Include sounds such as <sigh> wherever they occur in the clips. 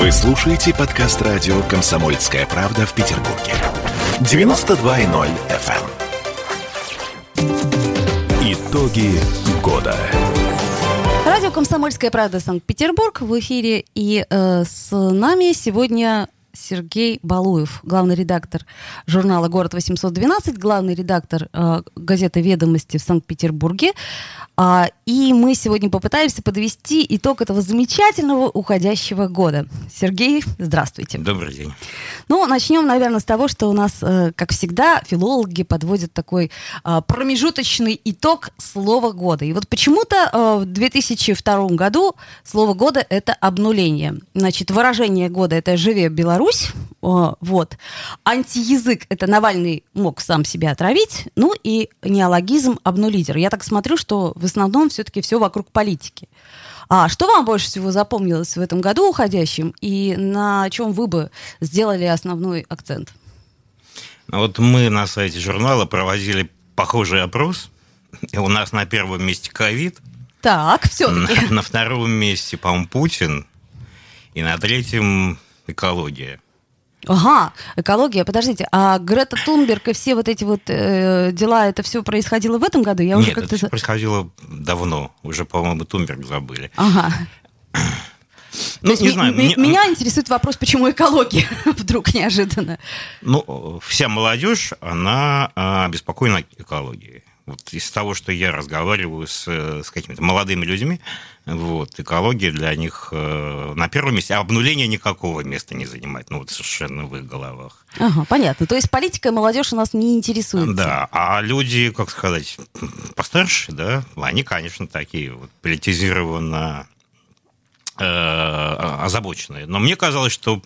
Вы слушаете подкаст радио «Комсомольская правда» в Петербурге. 92.0 FM. эм. Итоги года. Радио «Комсомольская правда» Санкт-Петербург в эфире. И э, с нами сегодня Сергей Балуев, главный редактор журнала «Город 812», главный редактор э, газеты «Ведомости» в Санкт-Петербурге. А, и мы сегодня попытаемся подвести итог этого замечательного уходящего года. Сергей, здравствуйте. Добрый день. Ну, начнем, наверное, с того, что у нас, э, как всегда, филологи подводят такой э, промежуточный итог слова года. И вот почему-то э, в 2002 году слово года — это обнуление. Значит, выражение года — это «Живе Беларусь», э, вот. Антиязык — это Навальный мог сам себя отравить, ну и неологизм — обнулитер. Я так смотрю, что в основном все-таки все вокруг политики. А что вам больше всего запомнилось в этом году уходящем, и на чем вы бы сделали основной акцент? Вот мы на сайте журнала проводили похожий опрос. И у нас на первом месте ковид. Так, все на, на втором месте, по-моему, Путин. И на третьем экология. Ага, экология. Подождите, а Грета Тунберг и все вот эти вот э, дела, это все происходило в этом году? Я Нет, уже как-то... это происходило давно. Уже, по-моему, Тунберг забыли. Ага. Ну, не знаю. Меня мне... интересует вопрос, почему экология <laughs> вдруг неожиданно. Ну, вся молодежь, она а, обеспокоена экологией. Вот из того, что я разговариваю с, с какими-то молодыми людьми, вот, экология для них э, на первом месте, а обнуление никакого места не занимает, ну вот совершенно в их головах. Ага, понятно. То есть политика и молодежь у нас не интересует. Да, а люди, как сказать, постарше, да, они, конечно, такие вот политизированно э, озабоченные. Но мне казалось, что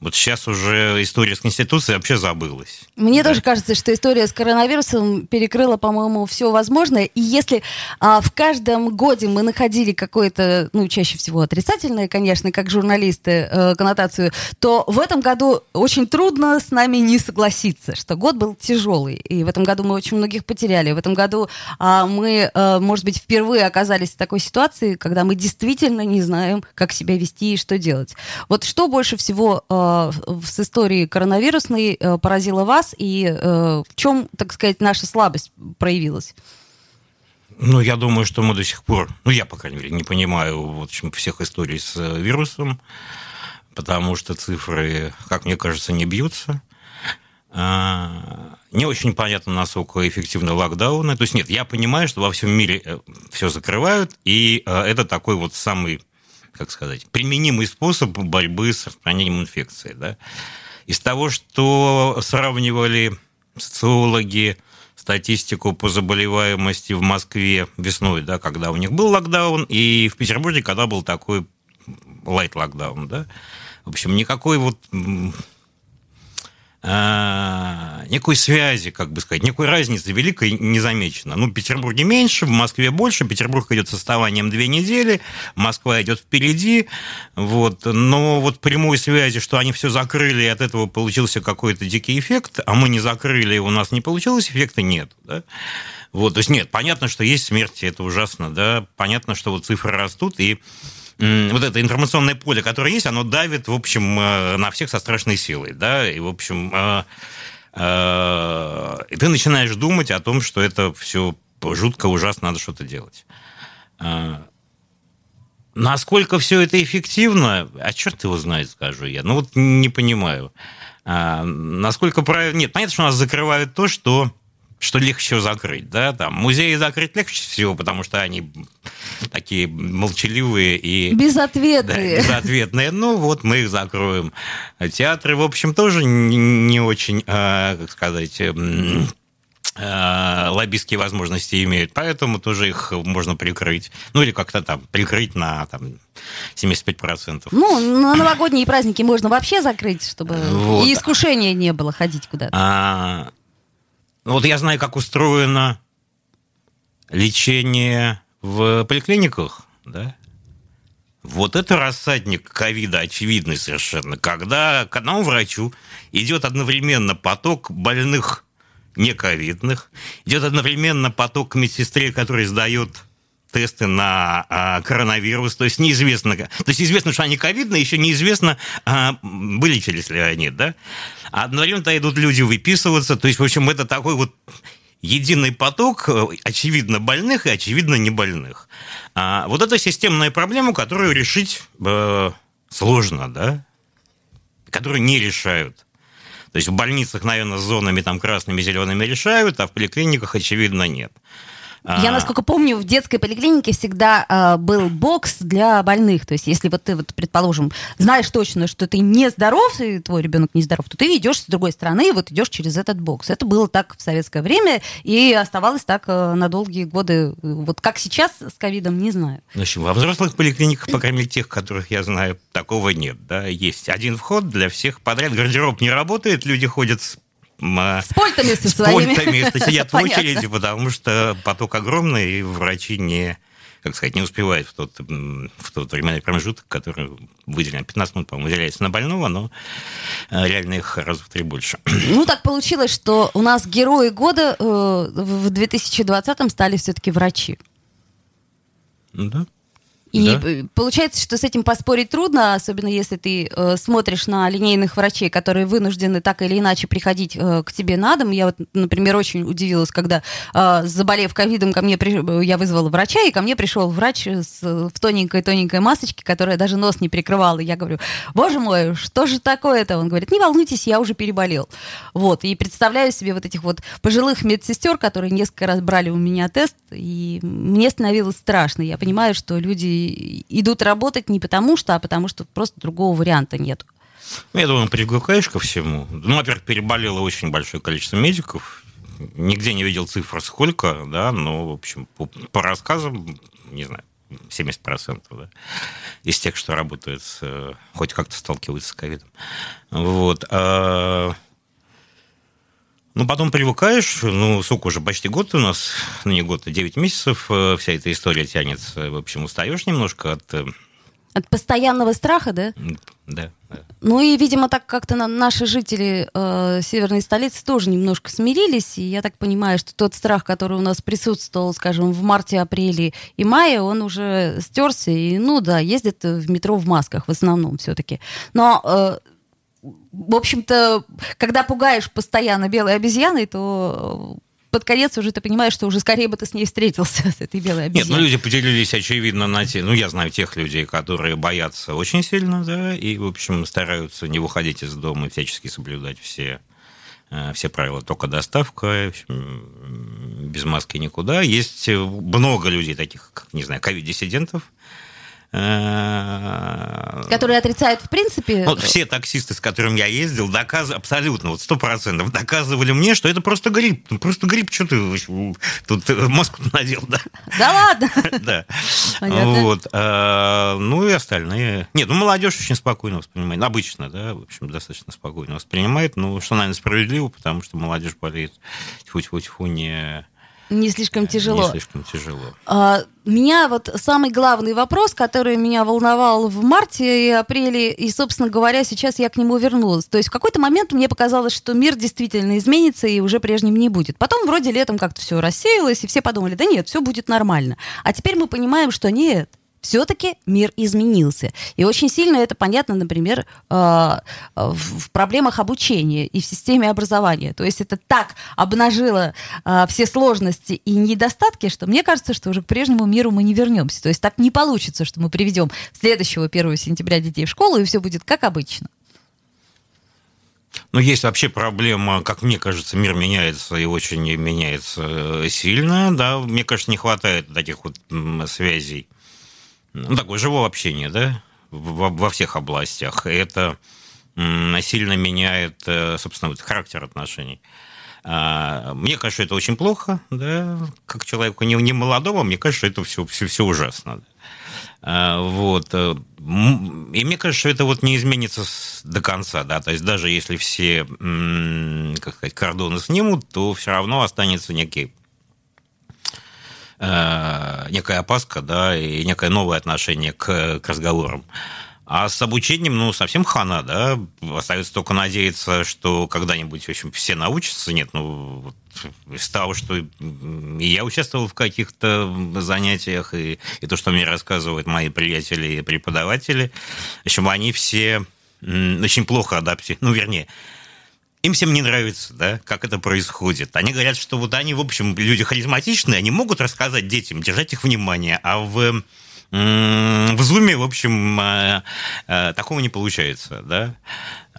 вот сейчас уже история с Конституцией вообще забылась. Мне да? тоже кажется, что история с коронавирусом перекрыла, по-моему, все возможное. И если а, в каждом годе мы находили какое-то, ну, чаще всего отрицательное, конечно, как журналисты, э, коннотацию, то в этом году очень трудно с нами не согласиться, что год был тяжелый. И в этом году мы очень многих потеряли. В этом году а, мы, а, может быть, впервые оказались в такой ситуации, когда мы действительно не знаем, как себя вести и что делать. Вот что больше всего а, Э, с историей коронавирусной э, поразила вас и э, в чем, так сказать, наша слабость проявилась? Ну, я думаю, что мы до сих пор, ну, я, по крайней мере, не понимаю в общем, всех историй с вирусом, потому что цифры, как мне кажется, не бьются. А, не очень понятно, насколько эффективны локдауны. То есть нет, я понимаю, что во всем мире все закрывают, и это такой вот самый как сказать, применимый способ борьбы с распространением инфекции. Да? Из того, что сравнивали социологи, статистику по заболеваемости в Москве весной, да, когда у них был локдаун, и в Петербурге, когда был такой light локдаун, да. В общем, никакой вот некой связи, как бы сказать, некой разницы великой не замечено. Ну, в Петербурге меньше, в Москве больше. Петербург идет с отставанием две недели, Москва идет впереди. Вот. Но вот прямой связи, что они все закрыли, и от этого получился какой-то дикий эффект, а мы не закрыли, и у нас не получилось, эффекта нет. Да? Вот, то есть нет, понятно, что есть смерти, это ужасно, да, понятно, что вот цифры растут, и вот это информационное поле, которое есть, оно давит, в общем, э, на всех со страшной силой, да, и, в общем, э, э, и ты начинаешь думать о том, что это все жутко, ужасно, надо что-то делать. Насколько все это эффективно, а черт его знает, скажу я. Ну вот не понимаю. Насколько правильно... Нет, понятно, что нас закрывают то, что что легче всего закрыть, да, там музеи закрыть легче всего, потому что они такие молчаливые и... Безответные. Да, безответные. Ну, вот мы их закроем. Театры, в общем, тоже не очень, а, как сказать, а, лоббистские возможности имеют, поэтому тоже их можно прикрыть. Ну, или как-то там прикрыть на там, 75%. Ну, на новогодние праздники можно вообще закрыть, чтобы вот. и искушения не было ходить куда-то. А, вот я знаю, как устроено лечение в поликлиниках, да? Вот это рассадник ковида очевидный совершенно, когда к одному врачу идет одновременно поток больных нековидных, идет одновременно поток к медсестре, который сдает тесты на а, коронавирус, то есть неизвестно, то есть известно, что они ковидные, еще неизвестно, а, вылечились ли они, да? А одновременно идут люди выписываться, то есть, в общем, это такой вот единый поток, э, очевидно, больных и очевидно небольных. А вот это системная проблема, которую решить э, сложно, да? Которую не решают. То есть в больницах, наверное, с зонами там красными, зелеными решают, а в поликлиниках, очевидно, нет. Я, а. насколько помню, в детской поликлинике всегда э, был бокс для больных. То есть, если вот ты, вот, предположим, знаешь точно, что ты не здоров, и твой ребенок не здоров, то ты идешь с другой стороны и вот идешь через этот бокс. Это было так в советское время и оставалось так э, на долгие годы. Вот как сейчас с ковидом, не знаю. В общем, во взрослых поликлиниках, по крайней мере, тех, которых я знаю, такого нет. Да? Есть один вход для всех подряд. Гардероб не работает, люди ходят с с пультами со своими. С пультами сидят в очереди, потому что поток огромный, и врачи не как сказать, не успевают в тот, в тот временной промежуток, который выделен. 15 минут, по-моему, выделяется на больного, но э, реально их раза в три больше. <clears throat> Ну, так получилось, что у нас герои года э, в 2020-м стали все-таки врачи. Да. И да? получается, что с этим поспорить трудно, особенно если ты э, смотришь на линейных врачей, которые вынуждены так или иначе приходить э, к тебе на дом. Я вот, например, очень удивилась, когда, э, заболев ковидом, ко мне при... я вызвала врача, и ко мне пришел врач с, в тоненькой-тоненькой масочке, которая даже нос не прикрывала. Я говорю, боже мой, что же такое-то? Он говорит, не волнуйтесь, я уже переболел. Вот, и представляю себе вот этих вот пожилых медсестер, которые несколько раз брали у меня тест, и мне становилось страшно. Я понимаю, что люди идут работать не потому что, а потому что просто другого варианта нет. Ну, я думаю, привыкаешь ко всему. Ну, во-первых, переболело очень большое количество медиков. Нигде не видел цифр сколько, да, но, в общем, по, по рассказам, не знаю, 70% да, из тех, что работают, с, хоть как-то сталкиваются с ковидом. Вот. А ну, потом привыкаешь, ну, сколько уже, почти год у нас, ну, не год, а 9 месяцев э, вся эта история тянется. В общем, устаешь немножко от... Э, от постоянного страха, да? Да. да. Ну и, видимо, так как-то наши жители э, северной столицы тоже немножко смирились, и я так понимаю, что тот страх, который у нас присутствовал, скажем, в марте, апреле и мае, он уже стерся, и, ну да, ездят в метро в масках в основном все-таки. Но э, в общем-то, когда пугаешь постоянно белой обезьяной, то под конец уже ты понимаешь, что уже скорее бы ты с ней встретился, <laughs> с этой белой обезьяной. Нет, ну люди поделились, очевидно, на те... Ну, я знаю тех людей, которые боятся очень сильно, да, и, в общем, стараются не выходить из дома и всячески соблюдать все э, все правила, только доставка, без маски никуда. Есть много людей таких, как, не знаю, ковид-диссидентов, Э, Которые отрицают в принципе... Вот все таксисты, с которыми я ездил, доказывали, абсолютно, вот сто процентов, доказывали мне, что это просто грипп. Ну, просто грипп, что ты тут маску надел, да? Да ладно? <laughs> Да. Вот. Э, ну и остальные... Нет, ну молодежь очень спокойно воспринимает. Обычно, да, в общем, достаточно спокойно воспринимает. Ну, что, наверное, справедливо, потому что молодежь болеет тьфу-тьфу-тьфу не не слишком тяжело. Не слишком тяжело. А, меня вот самый главный вопрос, который меня волновал в марте и апреле, и, собственно говоря, сейчас я к нему вернулась. То есть в какой-то момент мне показалось, что мир действительно изменится и уже прежним не будет. Потом вроде летом как-то все рассеялось, и все подумали, да нет, все будет нормально. А теперь мы понимаем, что нет все-таки мир изменился. И очень сильно это понятно, например, э, в проблемах обучения и в системе образования. То есть это так обнажило э, все сложности и недостатки, что мне кажется, что уже к прежнему миру мы не вернемся. То есть так не получится, что мы приведем следующего 1 сентября детей в школу, и все будет как обычно. Но есть вообще проблема, как мне кажется, мир меняется и очень меняется э, сильно. Да? Мне кажется, не хватает таких вот связей ну, такое живое общение, да, во, во всех областях. Это сильно меняет, э, собственно, вот характер отношений. А, мне кажется, это очень плохо, да, как человеку не, не молодого, мне кажется, это все, все, все ужасно. А, вот. Э, и мне кажется, что это вот не изменится до конца, да, то есть даже если все, как сказать, кордоны снимут, то все равно останется некий некая опаска, да, и некое новое отношение к, к разговорам. А с обучением, ну, совсем хана, да. Остается только надеяться, что когда-нибудь, в общем, все научатся. Нет, ну, вот из того, что я участвовал в каких-то занятиях, и, и то, что мне рассказывают мои приятели и преподаватели, в общем, они все очень плохо адаптируют. Ну, вернее, им всем не нравится, да, как это происходит. Они говорят, что вот они, в общем, люди харизматичные, они могут рассказать детям, держать их внимание, а в в зуме, в общем, э, э, такого не получается, да.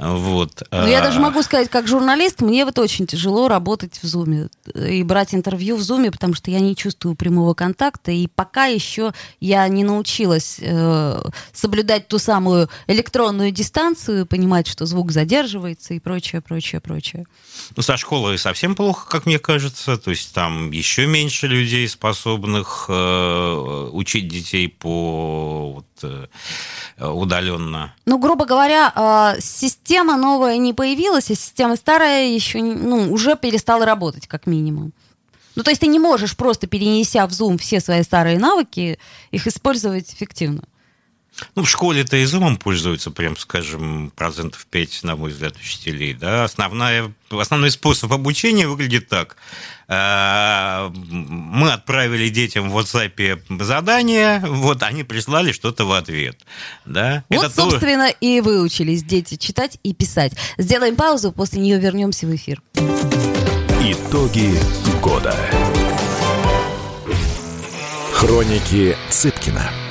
Вот. Ну, я даже могу сказать, как журналист, мне вот очень тяжело работать в Зуме и брать интервью в Зуме, потому что я не чувствую прямого контакта, и пока еще я не научилась э, соблюдать ту самую электронную дистанцию, понимать, что звук задерживается и прочее, прочее, прочее. Ну, со школой совсем плохо, как мне кажется, то есть там еще меньше людей, способных э, учить детей по вот, э, удаленно. Ну, грубо говоря, э, система новая не появилась, а система старая еще ну, уже перестала работать, как минимум. Ну, то есть ты не можешь просто, перенеся в Zoom все свои старые навыки, их использовать эффективно. Ну, в школе-то и зумом пользуются, прям скажем, процентов 5, на мой взгляд, учителей. Да? Основная, основной способ обучения выглядит так. Э, мы отправили детям в WhatsApp задание, вот они прислали что-то в ответ. Да? Вот, Это собственно, то... и выучились дети читать и писать. Сделаем паузу, после нее вернемся в эфир. Итоги года. Хроники Цыпкина.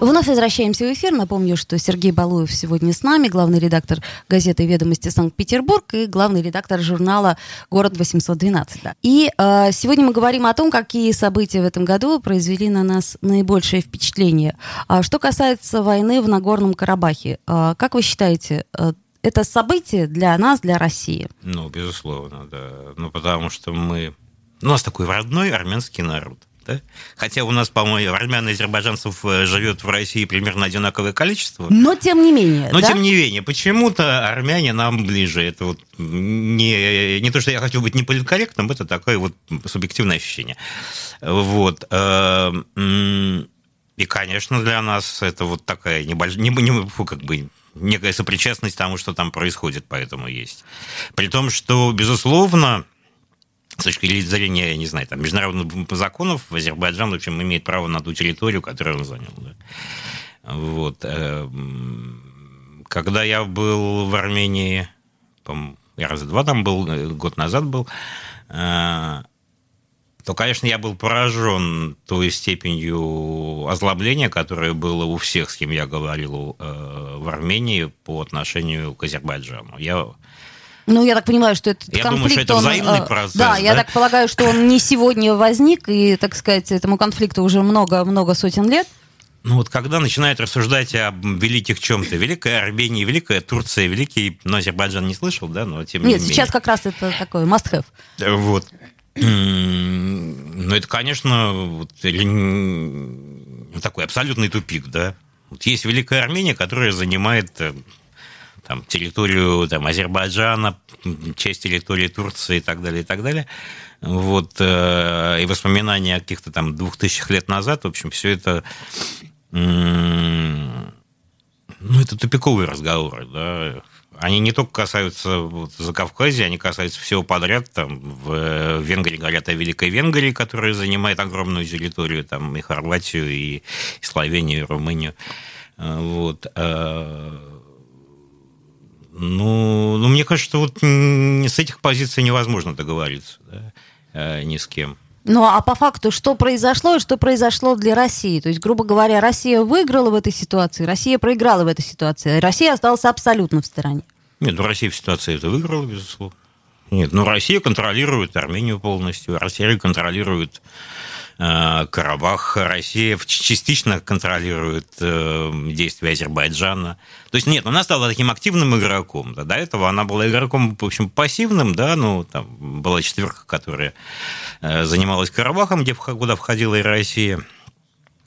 Вновь возвращаемся в эфир. Напомню, что Сергей Балуев сегодня с нами, главный редактор газеты «Ведомости Санкт-Петербург» и главный редактор журнала «Город 812». Да. И э, сегодня мы говорим о том, какие события в этом году произвели на нас наибольшее впечатление. А что касается войны в Нагорном Карабахе, э, как вы считаете, э, это событие для нас, для России? Ну, безусловно, да. Ну, потому что мы... У нас такой родной армянский народ да? Хотя у нас, по-моему, армян и азербайджанцев э, живет в России примерно одинаковое количество. Но тем не менее. Но да? тем не менее, почему-то армяне нам ближе. Это вот не, не то, что я хочу быть неполиткорректным, это такое вот субъективное ощущение. Вот. Э, и, конечно, для нас это вот такая небольшая, не, не, фу, как бы некая сопричастность тому, что там происходит, поэтому есть. При том, что, безусловно, с точки зрения, я не знаю, там, международных законов, Азербайджан, в общем, имеет право на ту территорию, которую он занял. Да. Вот. Эм, когда я был в Армении, я раза два там был, э, год назад был, э, то, конечно, я был поражен той степенью озлобления, которое было у всех, с кем я говорил э, в Армении по отношению к Азербайджану. Я ну, я так понимаю, что этот я конфликт... думаю, что это он, взаимный э, процесс. Да, да, я так полагаю, что он не сегодня возник, и, так сказать, этому конфликту уже много-много сотен лет. Ну вот когда начинают рассуждать о великих чем-то, Великая Армения, Великая Турция, Великий, ну, Азербайджан не слышал, да, но тем Нет, не сейчас менее. как раз это такой must-have. Вот. Ну, это, конечно, вот, такой абсолютный тупик, да. Вот есть Великая Армения, которая занимает э, там, территорию там, Азербайджана, часть территории Турции и так далее, и так далее. Вот, э, и воспоминания о каких-то там двух тысячах лет назад, в общем, все это ну, это тупиковые разговоры, да. Они не только касаются вот, Закавказья, они касаются всего подряд. Там, в Венгрии говорят о Великой Венгрии, которая занимает огромную территорию, там, и Хорватию, и, Словению, и Румынию. Э, вот. Ну, ну, мне кажется, что вот с этих позиций невозможно договориться да, э, ни с кем. Ну, а по факту, что произошло и что произошло для России? То есть, грубо говоря, Россия выиграла в этой ситуации, Россия проиграла в этой ситуации, Россия осталась абсолютно в стороне. Нет, ну Россия в ситуации это выиграла, безусловно. Нет, ну Россия контролирует Армению полностью, Россия контролирует Карабах. Россия частично контролирует э, действия Азербайджана. То есть нет, она стала таким активным игроком. Да. До этого она была игроком, в общем, пассивным, да, ну, там была четверка, которая занималась Карабахом, где, куда входила и Россия.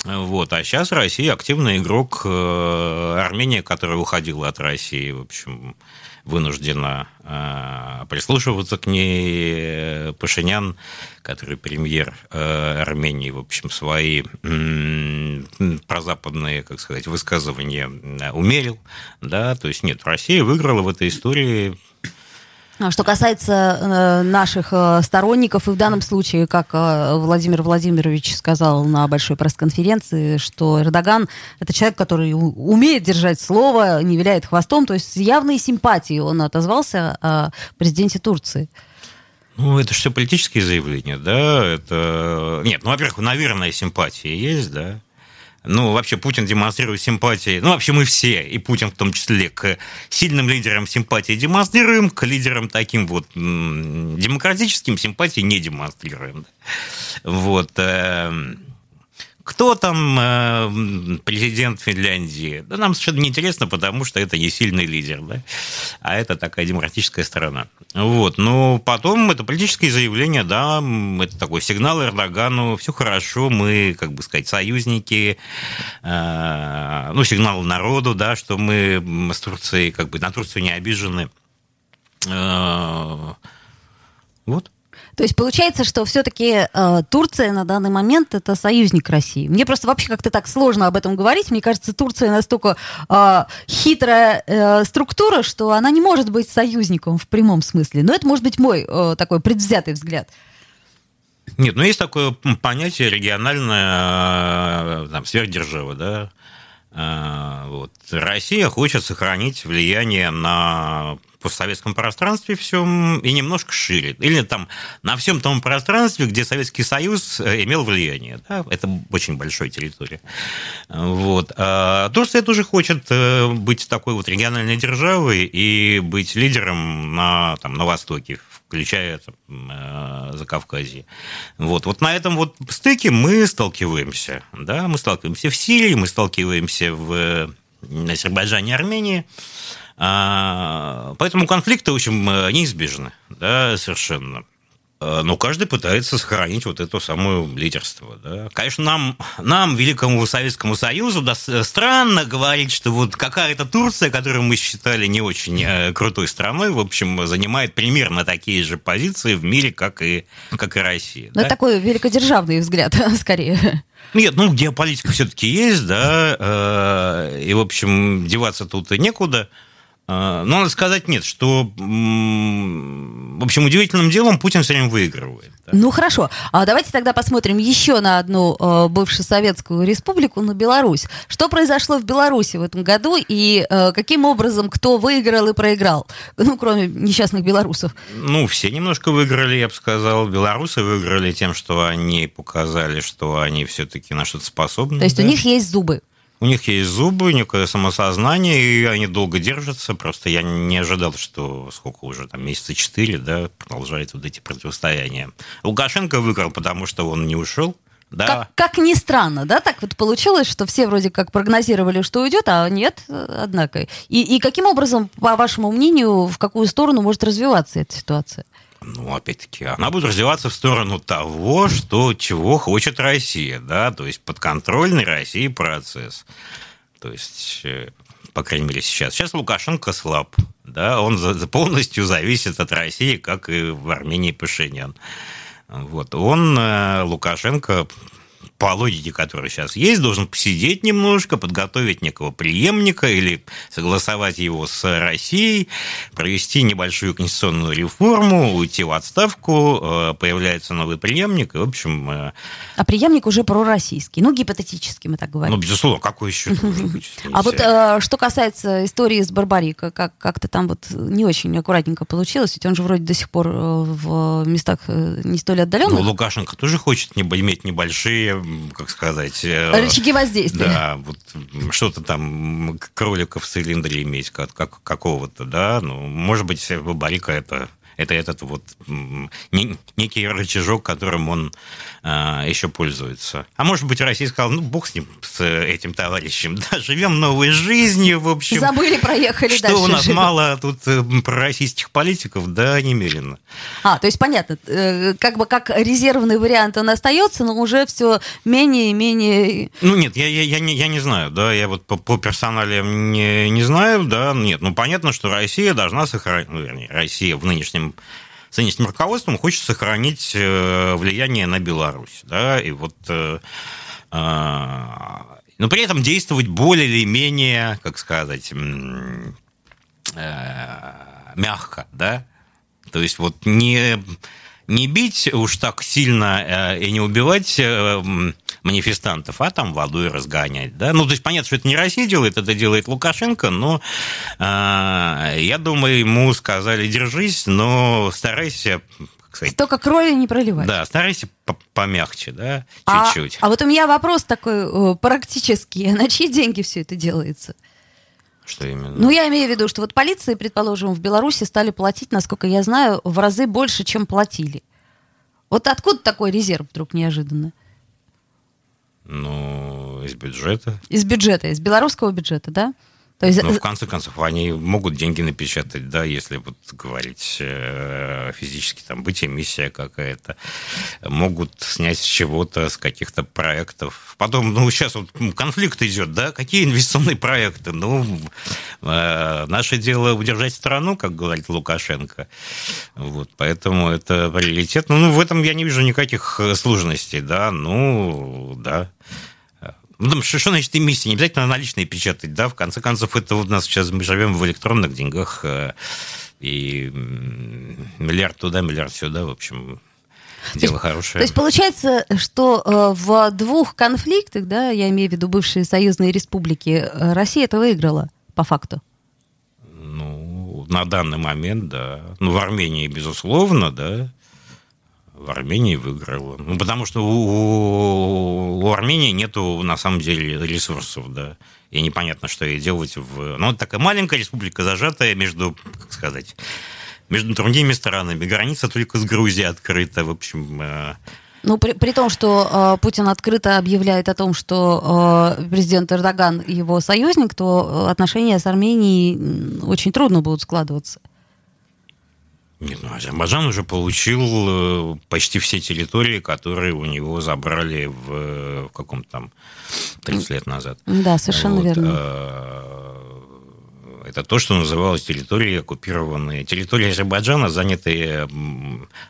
Вот. А сейчас Россия активный игрок. Армения, которая уходила от России, в общем, вынуждена э, прислушиваться к ней. Пашинян, который премьер э, Армении, в общем, свои прозападные, как сказать, высказывания э, умерил. Да? То есть нет, Россия выиграла в этой истории что касается э, наших э, сторонников, и в данном случае, как э, Владимир Владимирович сказал на большой пресс-конференции, что Эрдоган – это человек, который умеет держать слово, не виляет хвостом, то есть с явной симпатией он отозвался о президенте Турции. Ну, это же все политические заявления, да? Это... Нет, ну, во-первых, наверное, симпатия есть, да? Ну, вообще Путин демонстрирует симпатии, ну, вообще мы все, и Путин в том числе, к сильным лидерам симпатии демонстрируем, к лидерам таким вот демократическим симпатии не демонстрируем. Вот. Кто там э, президент Финляндии? Да нам совершенно неинтересно, потому что это не сильный лидер, да? а это такая демократическая страна. Вот. Но потом это политические заявления, да, это такой сигнал Эрдогану, все хорошо, мы, как бы сказать, союзники, э, ну, сигнал народу, да, что мы с Турцией, как бы на Турцию не обижены. Э, вот. То есть получается, что все-таки э, Турция на данный момент это союзник России. Мне просто вообще как-то так сложно об этом говорить. Мне кажется, Турция настолько э, хитрая э, структура, что она не может быть союзником в прямом смысле. Но это может быть мой э, такой предвзятый взгляд. Нет, ну есть такое понятие региональная э, там, сверхдержава, да. Э, вот. Россия хочет сохранить влияние на постсоветском пространстве всем и немножко шире. Или там на всем том пространстве, где Советский Союз э, имел влияние. Да? Это очень большая территория. Вот. А Турция тоже хочет э, быть такой вот региональной державой и быть лидером на, там, на Востоке, включая там, э, Закавказье. Вот. вот на этом вот стыке мы сталкиваемся. Да? Мы сталкиваемся в Сирии, мы сталкиваемся в Азербайджане и Армении. А, поэтому конфликты, в общем, неизбежны, да, совершенно. А, но каждый пытается сохранить вот это самое лидерство. Да. Конечно, нам, нам, Великому Советскому Союзу, да, странно говорить, что вот какая-то Турция, которую мы считали не очень э, крутой страной, в общем, занимает примерно такие же позиции в мире, как и, как и Россия. Ну, да? такой великодержавный взгляд, <laughs> скорее. Нет, ну, геополитика все-таки есть, да, э, и, в общем, деваться тут и некуда. А, но надо сказать нет, что, в общем, удивительным делом Путин все время выигрывает. Да? Ну хорошо, а давайте тогда посмотрим еще на одну э, бывшую советскую республику, на Беларусь. Что произошло в Беларуси в этом году и э, каким образом кто выиграл и проиграл, ну кроме несчастных белорусов? Ну все немножко выиграли, я бы сказал. Белорусы выиграли тем, что они показали, что они все-таки на что-то способны. То есть да? у них есть зубы. У них есть зубы, некое самосознание, и они долго держатся. Просто я не ожидал, что сколько уже, там, месяца четыре, да, продолжает вот эти противостояния. Лукашенко выиграл, потому что он не ушел. Да. Как, как ни странно, да, так вот получилось, что все вроде как прогнозировали, что уйдет, а нет, однако. И, и каким образом, по вашему мнению, в какую сторону может развиваться эта ситуация? Ну, опять-таки, она будет развиваться в сторону того, что, чего хочет Россия, да, то есть подконтрольный России процесс. То есть, э, по крайней мере, сейчас. Сейчас Лукашенко слаб, да, он полностью зависит от России, как и в Армении Пашинян. Вот. Он, э, Лукашенко, по логике, которая сейчас есть, должен посидеть немножко, подготовить некого преемника или согласовать его с Россией, провести небольшую конституционную реформу, уйти в отставку, э, появляется новый преемник, и, в общем... Э, а преемник уже пророссийский, ну, гипотетически мы так говорим. Ну, безусловно, какой еще быть? <laughs> А вот э, что касается истории с Барбарико, как- как-то там вот не очень аккуратненько получилось, ведь он же вроде до сих пор в местах не столь отдаленных. Ну, Лукашенко тоже хочет иметь небольшие как сказать... Э, Рычаги воздействия. Да, вот что-то там, кроликов в цилиндре иметь, как, как, какого-то, да, ну, может быть, Бабарика это Это этот вот некий рычажок, которым он а, еще пользуется. А может быть, Россия сказала, ну, бог с ним, с этим товарищем, <laughs> да, живем новой жизнью, в общем. Забыли, проехали что дальше. Что у нас живем. мало тут э, пророссийских политиков, да, немерено. А, то есть понятно, э, как бы как резервный вариант он остается, но уже все менее и менее... Ну нет, я, я, я, не, я не знаю, да, я вот по, по персоналиям не, не знаю, да, нет, ну понятно, что Россия должна сохранить, ну, вернее, Россия в нынешнем с нынешним руководством хочет сохранить э, влияние на Беларусь, да, и вот э, а, но при этом действовать более или менее, как сказать, мягко, да, то есть вот не не бить уж так сильно и не убивать манифестантов, а там водой разгонять. Да? Ну, то есть понятно, что это не Россия делает, это делает Лукашенко, но э, я думаю, ему сказали, держись, но старайся сказать. Столько крови не проливать. Да, старайся помягче, да, а, чуть-чуть. А, а вот у меня вопрос такой практический. <laughs> На чьи деньги все это делается? Что именно? Ну, я имею в виду, что вот полиции, предположим, в Беларуси стали платить, насколько я знаю, в разы больше, чем платили. Вот откуда такой резерв вдруг неожиданно? Ну, из бюджета. Из бюджета, из белорусского бюджета, да? То есть... Ну, в конце концов, они могут деньги напечатать, да, если вот говорить э, физически, там, быть эмиссия какая-то. Могут снять с чего-то, с каких-то проектов. Потом, ну, сейчас вот конфликт идет, да, какие инвестиционные проекты? Ну, э, наше дело удержать страну, как говорит Лукашенко. Вот, поэтому это приоритет. Ну, в этом я не вижу никаких сложностей, да, ну, да. Ну, что, что значит эмиссия? Не обязательно наличные печатать, да? В конце концов, это у нас сейчас мы живем в электронных деньгах, э, и миллиард туда, миллиард сюда, в общем, дело то хорошее. То есть получается, что э, в двух конфликтах, да, я имею в виду бывшие союзные республики, э, Россия это выиграла по факту? Ну, на данный момент, да. Ну, в Армении, безусловно, да в Армении выиграла. Ну, потому что у, у Армении нету, на самом деле, ресурсов, да. И непонятно, что ей делать в... Ну, такая маленькая республика, зажатая между, как сказать, между другими странами. Граница только с Грузией открыта, в общем... Э, ну, при, при том, что э, Путин открыто объявляет о том, что э, президент Эрдоган его союзник, то отношения с Арменией очень трудно будут складываться. Нет, ну Азербайджан уже получил э, почти все территории, которые у него забрали в, в каком-то там 30 лет назад. Да, совершенно вот. верно. Э, это то, что называлось территории оккупированные. Территории Азербайджана, занятые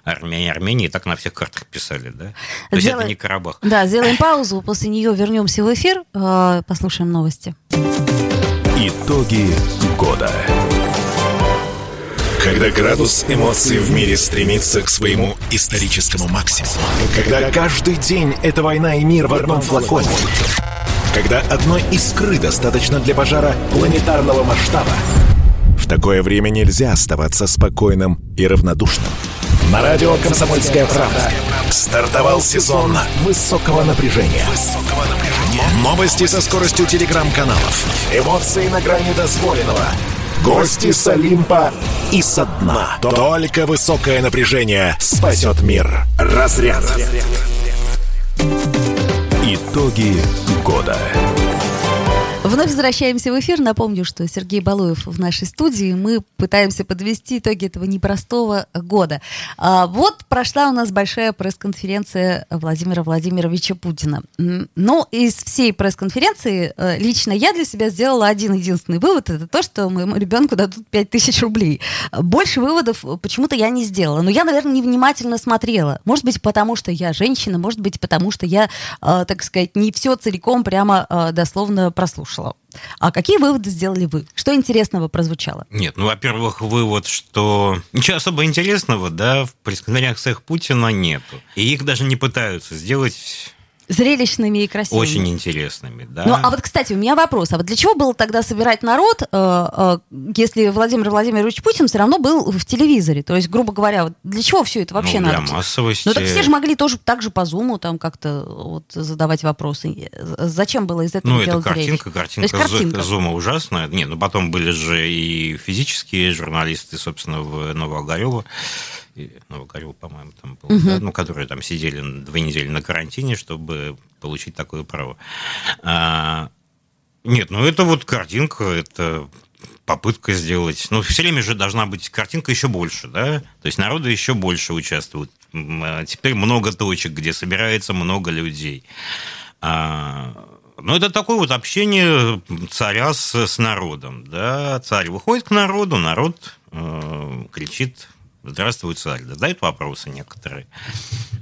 Арменией, Арменией, так на всех картах писали, да? То есть это не Карабах. Да, сделаем паузу, после нее вернемся в эфир, э, послушаем новости. Итоги года. Когда градус эмоций в мире стремится к своему историческому максимуму. Когда каждый день это война и мир в одном флаконе. Когда одной искры достаточно для пожара планетарного масштаба. В такое время нельзя оставаться спокойным и равнодушным. На радио «Комсомольская правда» стартовал сезон высокого напряжения. Новости со скоростью телеграм-каналов. Эмоции на грани дозволенного – Гости с Олимпа и со дна. Только высокое напряжение спасет мир. Разряд. Итоги года. Вновь возвращаемся в эфир. Напомню, что Сергей Балуев в нашей студии. Мы пытаемся подвести итоги этого непростого года. А, вот прошла у нас большая пресс-конференция Владимира Владимировича Путина. Но из всей пресс-конференции э, лично я для себя сделала один единственный вывод. Это то, что моему ребенку дадут 5000 рублей. Больше выводов почему-то я не сделала. Но я, наверное, невнимательно смотрела. Может быть, потому что я женщина, может быть, потому что я, э, так сказать, не все целиком прямо э, дословно прослушала послушала. А какие выводы сделали вы? Что интересного прозвучало? Нет, ну, во-первых, вывод, что ничего особо интересного, да, в пресс-конференциях Путина нету. И их даже не пытаются сделать Зрелищными и красивыми. Очень интересными, да. Ну, а вот, кстати, у меня вопрос. А вот для чего было тогда собирать народ, э, э, если Владимир Владимирович Путин все равно был в телевизоре? То есть, грубо говоря, вот для чего все это вообще ну, для надо? массовости. Ну, так все же могли тоже так же по зуму там как-то вот задавать вопросы. Зачем было из этого ну, делать это картинка, картинка, То есть, картинка. зума ужасная. Не, ну, потом были же и физические журналисты, собственно, в Новоогарево и Новогорел, по-моему, там был, Мгм. да, ну, которые там сидели две недели на карантине, чтобы получить такое право. А, нет, ну это вот картинка, это попытка сделать. Ну, все время же должна быть картинка еще больше, да? То есть народу еще больше участвует. А Теперь много точек, где собирается много людей. А, ну, это такое вот общение царя с, с народом, да? Царь выходит к народу, народ э, кричит «Здравствуй, царь!» Задают вопросы некоторые.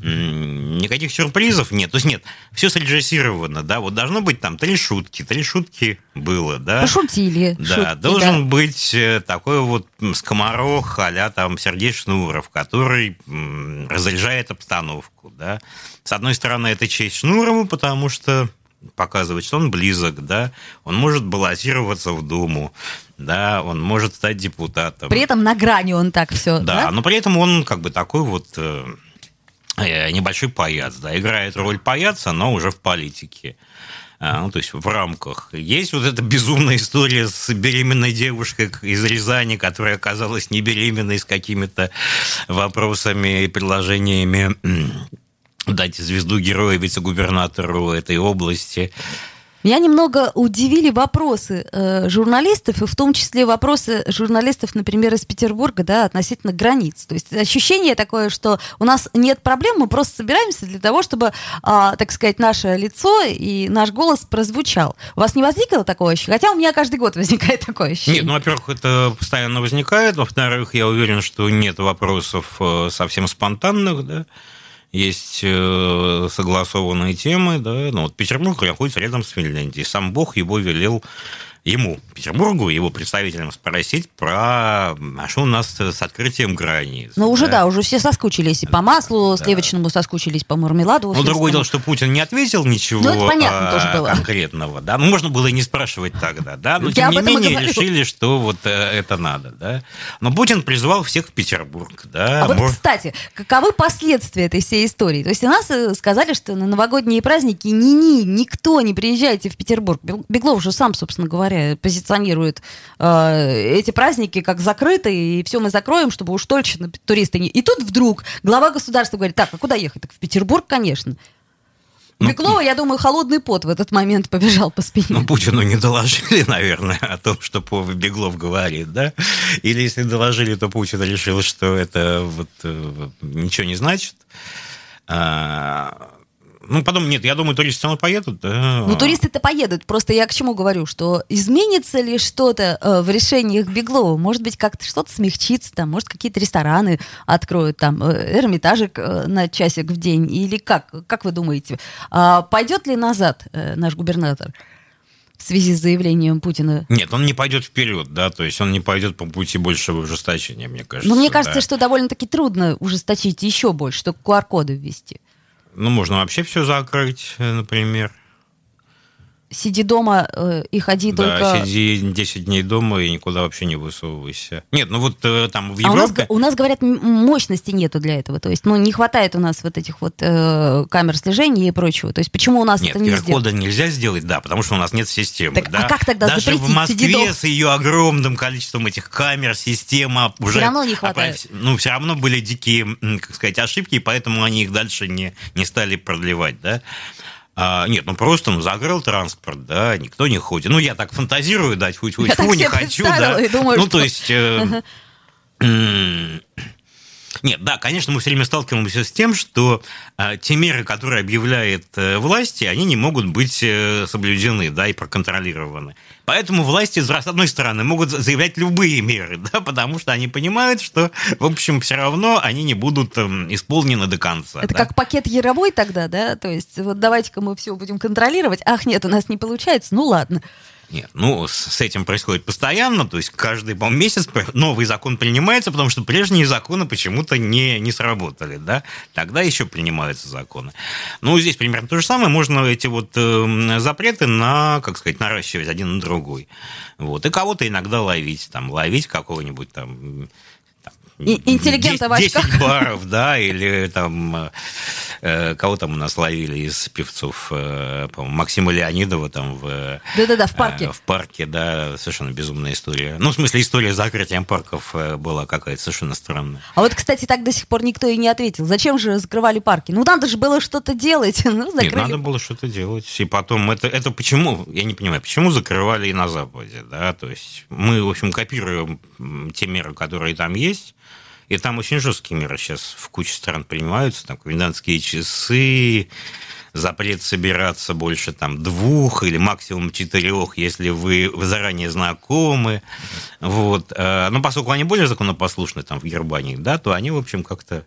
Никаких сюрпризов нет. То есть нет, все срежиссировано, да? Вот должно быть там три шутки. Три шутки было, да? Пошутили. Да, шутки, должен да. быть э, такой вот скоморох а там Сергей Шнуров, который разряжает обстановку, да. С одной стороны, это честь Шнурову, потому что показывает, что он близок, да, он может баллотироваться в Думу, да, он может стать депутатом. При этом на грани он так все. Да, но при этом он как бы такой вот э, э, небольшой паяц, да, играет роль паяца, но уже в политике. А, Ну, то есть в рамках. Есть вот эта безумная история с беременной девушкой из Рязани, которая оказалась не беременной с какими-то вопросами и предложениями дать звезду героя вице-губернатору этой области. Меня немного удивили вопросы э, журналистов, и в том числе вопросы журналистов, например, из Петербурга, да, относительно границ. То есть ощущение такое, что у нас нет проблем, мы просто собираемся для того, чтобы, а, так сказать, наше лицо и наш голос прозвучал. У вас не возникло такое ощущение? Хотя у меня каждый год возникает <laughs> такое ощущение. Нет, ну, во-первых, это постоянно возникает. Во-вторых, я уверен, что нет вопросов э, совсем спонтанных, да. Есть э, согласованные темы, да. Ну, вот Петербург находится рядом с Финляндией. Сам Бог его велел ему, Петербургу, его представителям спросить про, а что у нас с открытием границ. Ну, уже да, уже все соскучились и по маслу Да. сливочному соскучились, по мармеладу. Ну, другое дело, что Путин не ответил ничего Ну, это понятно а, тоже было. конкретного, да. Ну, можно было и не спрашивать тогда, да. Но, Я тем об не менее, решили, что вот э, это надо, да. Но Путин призвал всех в Петербург, да. А вот, кстати, каковы последствия этой всей истории? То есть у нас э, сказали, что на новогодние праздники ни-ни, никто не приезжайте в Петербург. Беглов же сам, собственно говоря, позиционирует э, эти праздники как закрытые, и все мы закроем, чтобы уж точно туристы не... И тут вдруг глава государства говорит, так, а куда ехать? Так в Петербург, конечно. Ну, я думаю, холодный пот в этот момент побежал по спине. Ну, Путину не доложили, <laughs> наверное, о том, что Беглов говорит, да? Или если доложили, то Путин решил, что это вот э, ничего не значит. А, ну, потом, нет, я думаю, туристы все равно поедут, да. Ну, туристы-то поедут. Просто я к чему говорю, что изменится ли что-то э, в решениях Беглова? Может быть, как-то что-то смягчится, там, может, какие-то рестораны откроют, там, э, эрмитажик э, на часик в день, или как? Как вы думаете? А пойдет ли назад э, наш губернатор в связи с заявлением Путина? Нет, он не пойдет вперед, да, то есть он не пойдет по пути большего ужесточения, мне кажется. Но Ну, мне кажется, да. что довольно-таки трудно ужесточить еще больше, только QR-коды ввести. Ну, можно вообще все закрыть, э, например. Сиди дома э, и ходи Да, только... сиди 10 дней дома и никуда вообще не высовывайся. Нет, ну вот э, там в А у нас, Европе... у нас, говорят, мощности нету для этого. То есть, ну, не хватает у нас вот этих вот э, камер слежения и прочего. То есть, почему у нас Нет, это не сделано? QR-кода нельзя сделать, да, потому что у нас нет системы. Так, а да. как тогда Даже в Москве с ее огромным количеством этих камер, система уже... равно не хватает. Ну, все равно были дикие, как сказать, ошибки, и поэтому они их дальше не, не стали продлевать, да. А, нет, ну просто ну, закрыл транспорт, да, никто не ходит. Ну, я так фантазирую, да, тьфу тьфу Я так тьфу, не хочу, да. думаю, ну, что- то есть... э, Нет, да, конечно, мы все время сталкиваемся с тем, что э, те меры, которые объявляет э, власти, они не могут быть э, соблюдены, да, и проконтролированы. Поэтому власти, с одной стороны, могут заявлять любые меры, <laughs> да, потому что они понимают, что, в общем, все равно они не будут эм, исполнены до конца. Это да. как пакет Яровой тогда, да? То есть, вот давайте-ка мы все будем контролировать. Ах, нет, у нас не получается. Ну, ладно. Нет, ну, с этим происходит постоянно, то есть каждый, по месяц новый закон принимается, потому что прежние законы почему-то не, не сработали, да, тогда еще принимаются законы. Ну, здесь примерно то же самое, можно эти вот э, запреты на, как сказать, наращивать один на другой, вот, и кого-то иногда ловить, там, ловить какого-нибудь там интеллигента 10, в очках. 10 баров, да, или там э, кого там у нас ловили из певцов, э, Максима Леонидова там в... Да-да-да, в парке. Э, в парке, да, совершенно безумная история. Ну, в смысле, история с закрытием парков э, была какая-то совершенно странная. А вот, кстати, так до сих пор никто и не ответил. Зачем же закрывали парки? Ну, надо же было что-то делать. <laughs> Ну, закрыли. Нет, надо было что-то делать. И потом, это, это почему, я не понимаю, почему закрывали и на Западе, да, то есть мы, в общем, копируем те меры, которые там есть, и там очень жесткие меры сейчас в куче стран принимаются, там комендантские часы, запрет собираться больше там двух или максимум четырех, если вы, заранее знакомы. Вот. Э, но поскольку они более законопослушны там в Германии, да, то они, в общем, как-то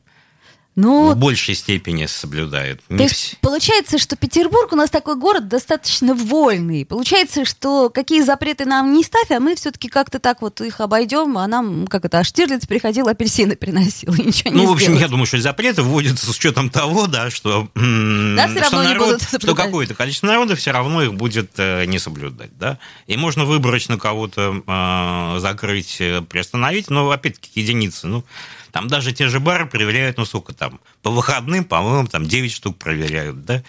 ну, в большей степени соблюдают. То есть получается, что Петербург у нас такой город достаточно вольный. Получается, что какие запреты нам не ставь, а мы все-таки как-то так вот их обойдем, а нам, как это, а Штирлиц приходил, апельсины <laughs> приносил, и ничего ну, не Ну, в общем, сделать. я думаю, что запреты вводятся с учетом того, да, что, да, все что, народ, что какое-то количество народа все равно их будет э, не соблюдать, да. И можно выборочно кого-то э, закрыть, э, приостановить, но, опять-таки, единицы, ну, там даже те же бары проверяют, ну, сколько там, по выходным, по-моему, там 9 штук проверяют, да?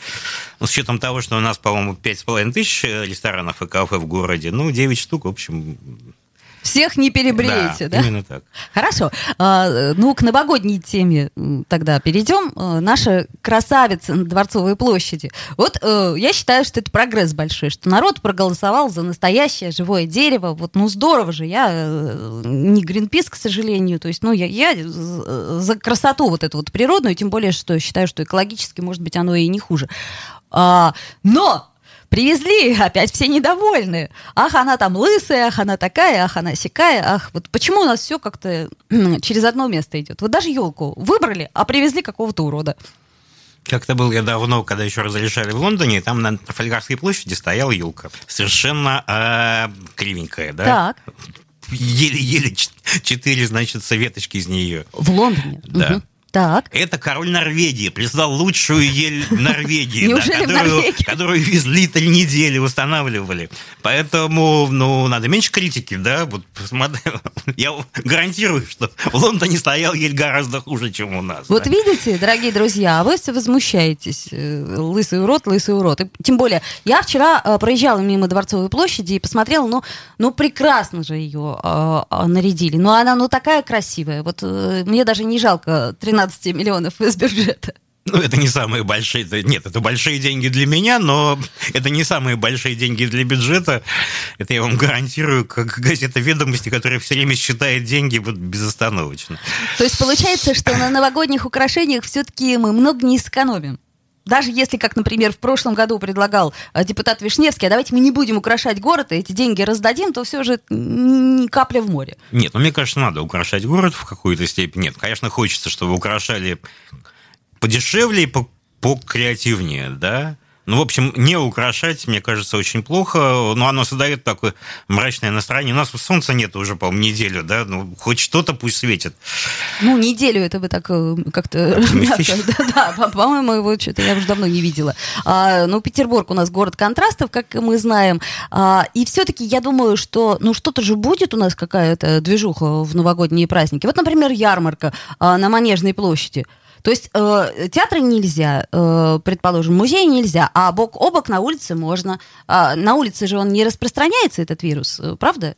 Ну, с учетом того, что у нас, по-моему, 5,5 тысяч ресторанов и кафе в городе, ну, 9 штук, в общем, всех не перебреете, да? да? именно так. Хорошо. А, ну, к новогодней теме тогда перейдем. А, наша красавица на Дворцовой площади. Вот э, я считаю, что это прогресс большой, что народ проголосовал за настоящее живое дерево. Вот, ну, здорово же. Я э, не Гринпис, к сожалению. То есть, ну, я, я за красоту вот эту вот природную, тем более, что считаю, что экологически, может быть, оно и не хуже. А, но Привезли, опять все недовольны. Ах, она там лысая, ах, она такая, ах, она сякая, ах, вот почему у нас все как-то через одно место идет? Вот даже елку выбрали, а привезли какого-то урода. Как-то был я давно, когда еще разрешали в Лондоне, там на Трафальгарской площади стояла елка. Совершенно э, кривенькая, да? Так. Еле-еле четыре, значит, веточки из нее. В Лондоне? Да. Угу. Так. Это король Норвегии прислал лучшую ель Норвегии, да, которую, везли три недели, устанавливали. Поэтому, ну, надо меньше критики, да. Вот, <laughs> я гарантирую, что в Лондоне стоял ель гораздо хуже, чем у нас. Вот да. видите, дорогие друзья, а вы все возмущаетесь. Э, Лысый урод, лысый урод. И тем более, я вчера э, проезжала мимо Дворцовой площади и посмотрела, ну, ну прекрасно же ее э, э, нарядили. Ну, она, ну, такая красивая. Вот э, мне даже не жалко 13 миллионов из бюджета. Ну, это не самые большие... Нет, это большие деньги для меня, но это не самые большие деньги для бюджета. Это я вам гарантирую, как газета «Ведомости», которая все время считает деньги вот безостановочно. То есть получается, что на новогодних украшениях все-таки мы много не сэкономим? Даже если, как, например, в прошлом году предлагал э, депутат Вишневский, а давайте мы не будем украшать город, и эти деньги раздадим, то все же не капля в море. Нет, ну мне кажется, надо украшать город в какой-то степени. Нет, конечно, хочется, чтобы украшали подешевле и покреативнее, да. Ну, в общем, не украшать, мне кажется, очень плохо. Но оно создает такое мрачное настроение. У нас солнца нет уже, по-моему, неделю, да? Ну, хоть что-то пусть светит. Ну, неделю это вы так э, как-то... <laughs> Да, да, по-моему, его что-то я уже давно не видела. А, ну, Петербург у нас город контрастов, как мы знаем. А, и все-таки я думаю, что, ну, что-то же будет у нас какая-то движуха в новогодние праздники. Вот, например, ярмарка а, на Манежной площади. То есть э, театры нельзя, э, предположим, музей нельзя, а бок о бок на улице можно. А на улице же он не распространяется, этот вирус, э, правда?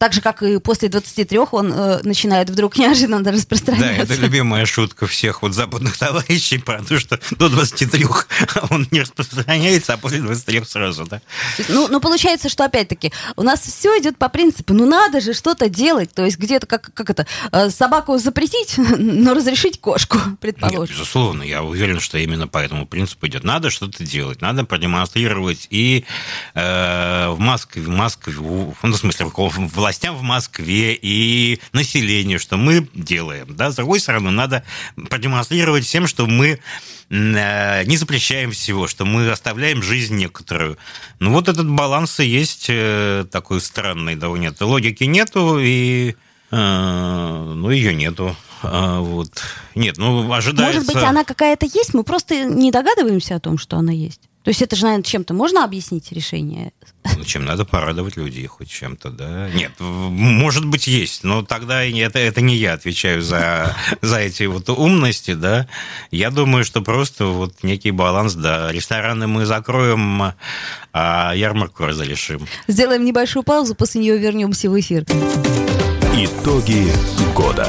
Так же, как и после 23 он э, начинает вдруг <laughs> неожиданно распространяться. Да, это любимая шутка всех вот западных товарищей, про то, что до 23 <laughs> он не распространяется, а после 23 сразу, да. Ну, ну, получается, что опять-таки у нас все идет по принципу, ну надо же что-то делать, то есть где-то как, как это, э, собаку запретить, <laughs> но разрешить кошку, предположим. Нет, безусловно, я уверен, что именно по этому принципу идет. Надо что-то делать, надо продемонстрировать и э, в Москве, в Москве, ну, в смысле, в властям в Москве и населению, что мы делаем. Да? С другой стороны, надо продемонстрировать всем, что мы э, не запрещаем всего, что мы оставляем жизнь некоторую. Ну вот этот баланс и есть э, такой странный довольно. Логики нету, и ну, ее нету. А, вот. Нет, ну, ожидается... Может быть, она какая-то есть, мы просто не догадываемся о том, что она есть. То есть это же, наверное, чем-то можно объяснить решение? Ну, чем надо порадовать людей хоть чем-то, да? Нет, может быть, есть, но тогда это, это не я отвечаю за, <laughs> за эти вот умности, да? Я думаю, что просто вот некий баланс, да. Рестораны мы закроем, а ярмарку разрешим. Сделаем небольшую паузу, после нее вернемся в эфир. Итоги года.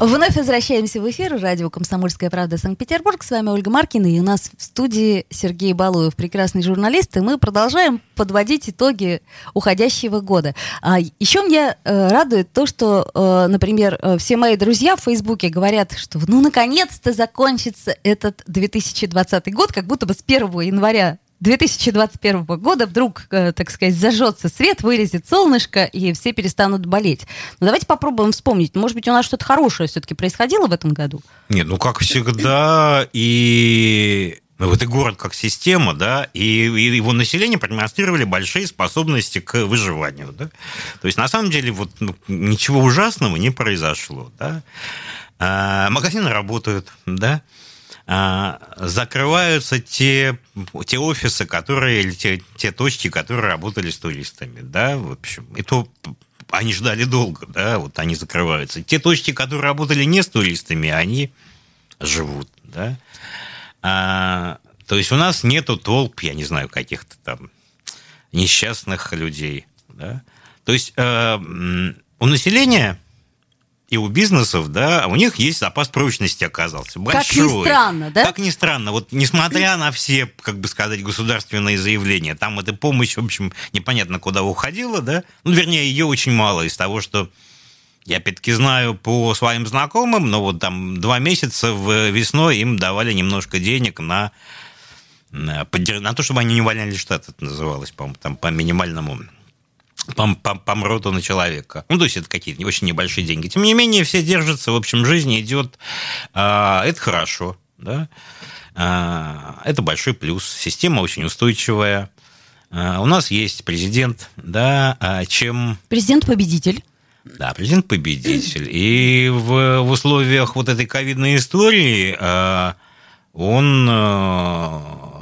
Вновь возвращаемся в эфир. Радио «Комсомольская правда» Санкт-Петербург. С вами Ольга Маркина. И у нас в студии Сергей Балуев, прекрасный журналист. И мы продолжаем подводить итоги уходящего года. А еще меня э, радует то, что, э, например, э, все мои друзья в Фейсбуке говорят, что ну, наконец-то закончится этот 2020 год, как будто бы с 1 января 2021 года вдруг, э, так сказать, зажжется свет, вылезет солнышко, и все перестанут болеть. Но давайте попробуем вспомнить. Может быть, у нас что-то хорошее все-таки происходило в этом году? Нет, ну, как всегда, и ну, это город как система, да, и, его население продемонстрировали большие способности к выживанию, да. То есть, на самом деле, вот ну, ничего ужасного не произошло, да. А, магазины работают, да. А, закрываются те, те офисы, которые, или те, те точки, которые работали с туристами, да, в общем. И то они ждали долго, да, вот они закрываются. Те точки, которые работали не с туристами, они живут, да. А, то есть у нас нету толп, я не знаю, каких-то там несчастных людей, да. То есть э, у населения и у бизнесов, да, у них есть запас прочности оказался большой. Как ни странно, да? Как ни странно, вот несмотря на все, как бы сказать, государственные заявления, там эта помощь, в общем, непонятно куда уходила, да, ну, вернее, ее очень мало из того, что я опять-таки знаю по своим знакомым, но вот там два месяца в весной им давали немножко денег на, на, на то, чтобы они не увольняли штат, это называлось, по-моему, там по минимальному по, по, по МРОТу на человека. Ну, то есть это какие-то очень небольшие деньги. Тем не менее, все держатся, в общем, жизнь идет. А, это хорошо, да. А, это большой плюс. Система очень устойчивая. А, у нас есть президент, да, чем... Президент-победитель. Да, президент-победитель. И в, в условиях вот этой ковидной истории он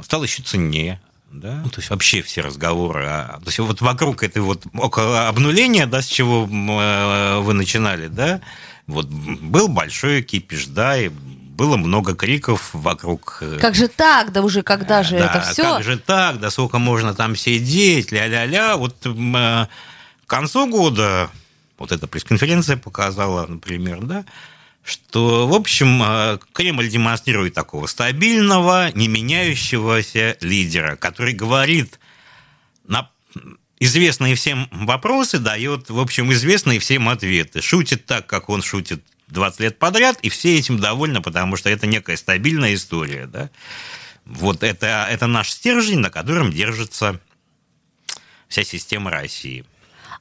стал еще ценнее да? Ну, то есть вообще все разговоры, о, то есть вот вокруг этой вот около обнуления, да, с чего э, вы начинали, да, вот был большой кипиш, да, и было много криков вокруг. Э, как же так, да уже когда же да, это все? Как же так, да сколько можно там сидеть, ля-ля-ля. Вот э, к концу года вот эта пресс-конференция показала, например, да, что, в общем, э, Кремль демонстрирует такого стабильного, не меняющегося лидера, который говорит на известные всем вопросы, дает, в общем, известные всем ответы. Шутит так, как он шутит 20 лет подряд, и все этим довольны, потому что это некая стабильная история. Да? Вот это, это наш стержень, на котором держится вся система России.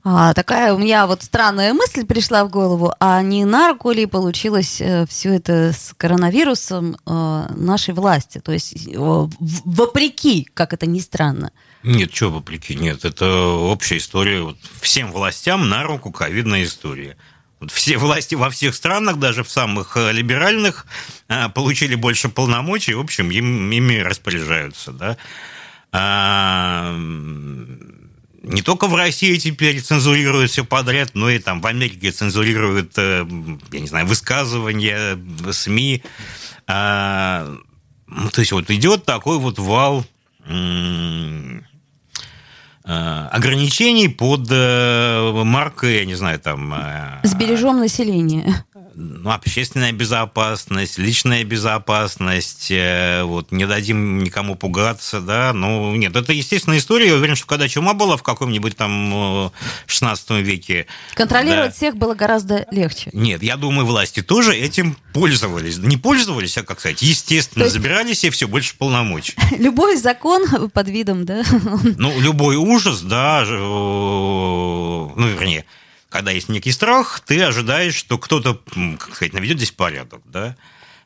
А, такая у меня вот странная мысль пришла в голову, а не на руку ли получилось э, все это с коронавирусом э, нашей власти? То есть э, вопреки, как это ни странно. Нет, что вопреки, нет, это общая история. Вот всем властям на руку ковидная история. Вот все власти во всех странах, даже в самых э, либеральных, э, получили больше полномочий, в общем, им, ими распоряжаются, да. А, не только в России теперь цензурируют все подряд, но и там в Америке цензурируют, э, я не знаю, высказывания, СМИ. А, ну, то есть вот идет такой вот вал Э, ограничений под э, маркой, я не знаю, там... Э, Сбережем население ну, общественная безопасность, личная безопасность, э, вот, не дадим никому пугаться, да, ну, нет, это естественная история, я уверен, что когда чума была в каком-нибудь там 16 э, веке... Контролировать да, всех было гораздо легче. Нет, я думаю, власти тоже этим пользовались, не пользовались, а, как сказать, естественно, есть... забирали себе все больше полномочий. <laughs> Любой закон под видом, да? Ну, любой ужас, да, ну, вернее, когда есть некий страх, ты ожидаешь, что кто-то, как сказать, наведет здесь порядок, да.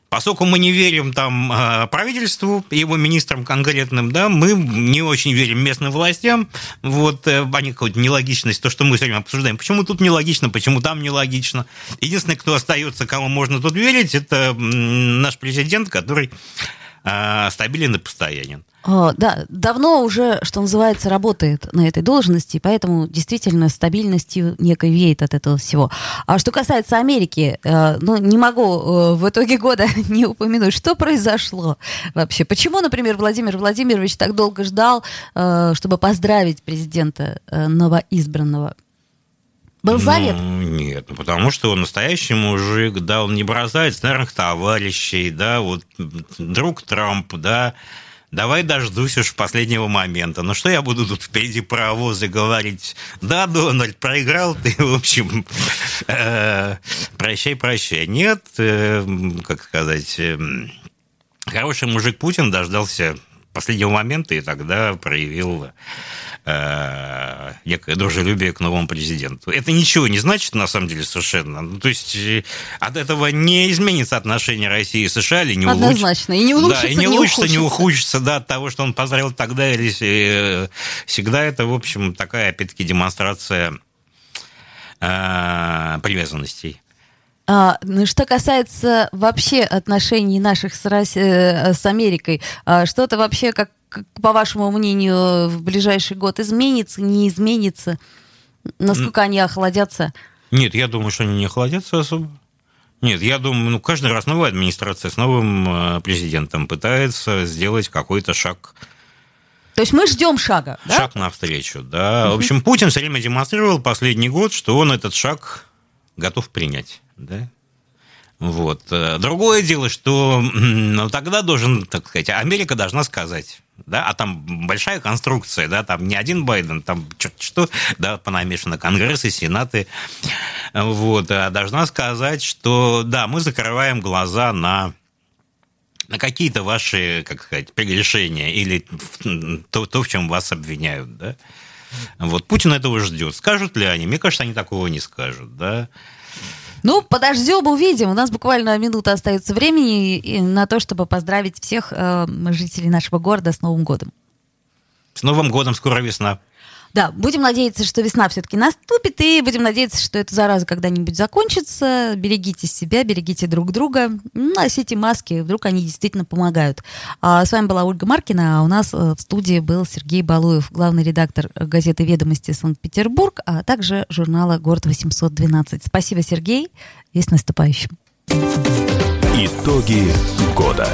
Поскольку мы не верим там а, правительству, его министрам конкретным, да, мы не очень верим местным властям, вот, э, они какую-то нелогичность, то, что мы все время обсуждаем. Почему тут нелогично, почему там нелогично. Единственный, кто остается, кому можно тут верить, это наш президент, который а, стабилен и постоянен. О, да, давно уже, что называется, работает на этой должности, поэтому действительно стабильностью некой веет от этого всего. А что касается Америки, э, ну, не могу э, в итоге года <laughs> не упомянуть, что произошло вообще. Почему, например, Владимир Владимирович так долго ждал, э, чтобы поздравить президента новоизбранного? Был завет? Ну, нет, ну, потому что он настоящий мужик, да, он не бросает старых товарищей, да, вот друг Трамп, да, давай дождусь уж последнего момента. Ну что я буду тут впереди паровоза говорить? Да, Дональд, проиграл ты, в общем, э, прощай, прощай. Нет, э, как сказать, э, хороший мужик Путин дождался последнего момента и тогда проявил э, некое дружелюбие к новому президенту. Это ничего не значит, на самом деле, совершенно. Ну, то есть э, от этого не изменится отношение России и США или не Однозначно. И не улучшится, да, и не, не улучшится, не ухудшится, да, от того, что он поздравил тогда или э, всегда. Это, в общем, такая, опять-таки, демонстрация э, привязанностей. А, ну, что касается вообще отношений наших с, Россией, с Америкой, а, что-то вообще, как, по вашему мнению, в ближайший год изменится, не изменится? Насколько они охладятся? Нет, я думаю, что они не охладятся особо. Нет, я думаю, ну, каждый раз новая администрация с новым э, президентом пытается сделать какой-то шаг то есть мы ждем шага, да? Шаг навстречу, да. В общем, Путин все время демонстрировал последний год, что он этот шаг готов принять да? Вот. Э, другое дело, что ну, тогда должен, так сказать, Америка должна сказать, да, а там большая конструкция, да, там не один Байден, там что, да, понамешано Конгресс и Сенаты, вот, а должна сказать, что, да, мы закрываем глаза на на какие-то ваши, как сказать, прегрешения или то, то, в чем вас обвиняют, да. Вот Путин этого ждет. Скажут ли они? Мне кажется, они такого не скажут, да. Ну, подождем, увидим. У нас буквально минута остается времени на то, чтобы поздравить всех э, жителей нашего города с Новым годом. С Новым годом, скоро весна. Да, будем надеяться, что весна все-таки наступит, и будем надеяться, что эта зараза когда-нибудь закончится. Берегите себя, берегите друг друга, носите маски, вдруг они действительно помогают. А с вами была Ольга Маркина, а у нас э, в студии был Сергей Балуев, главный редактор газеты «Ведомости Санкт-Петербург», а также журнала «Город 812». Спасибо, Сергей, и с наступающим. Итоги года.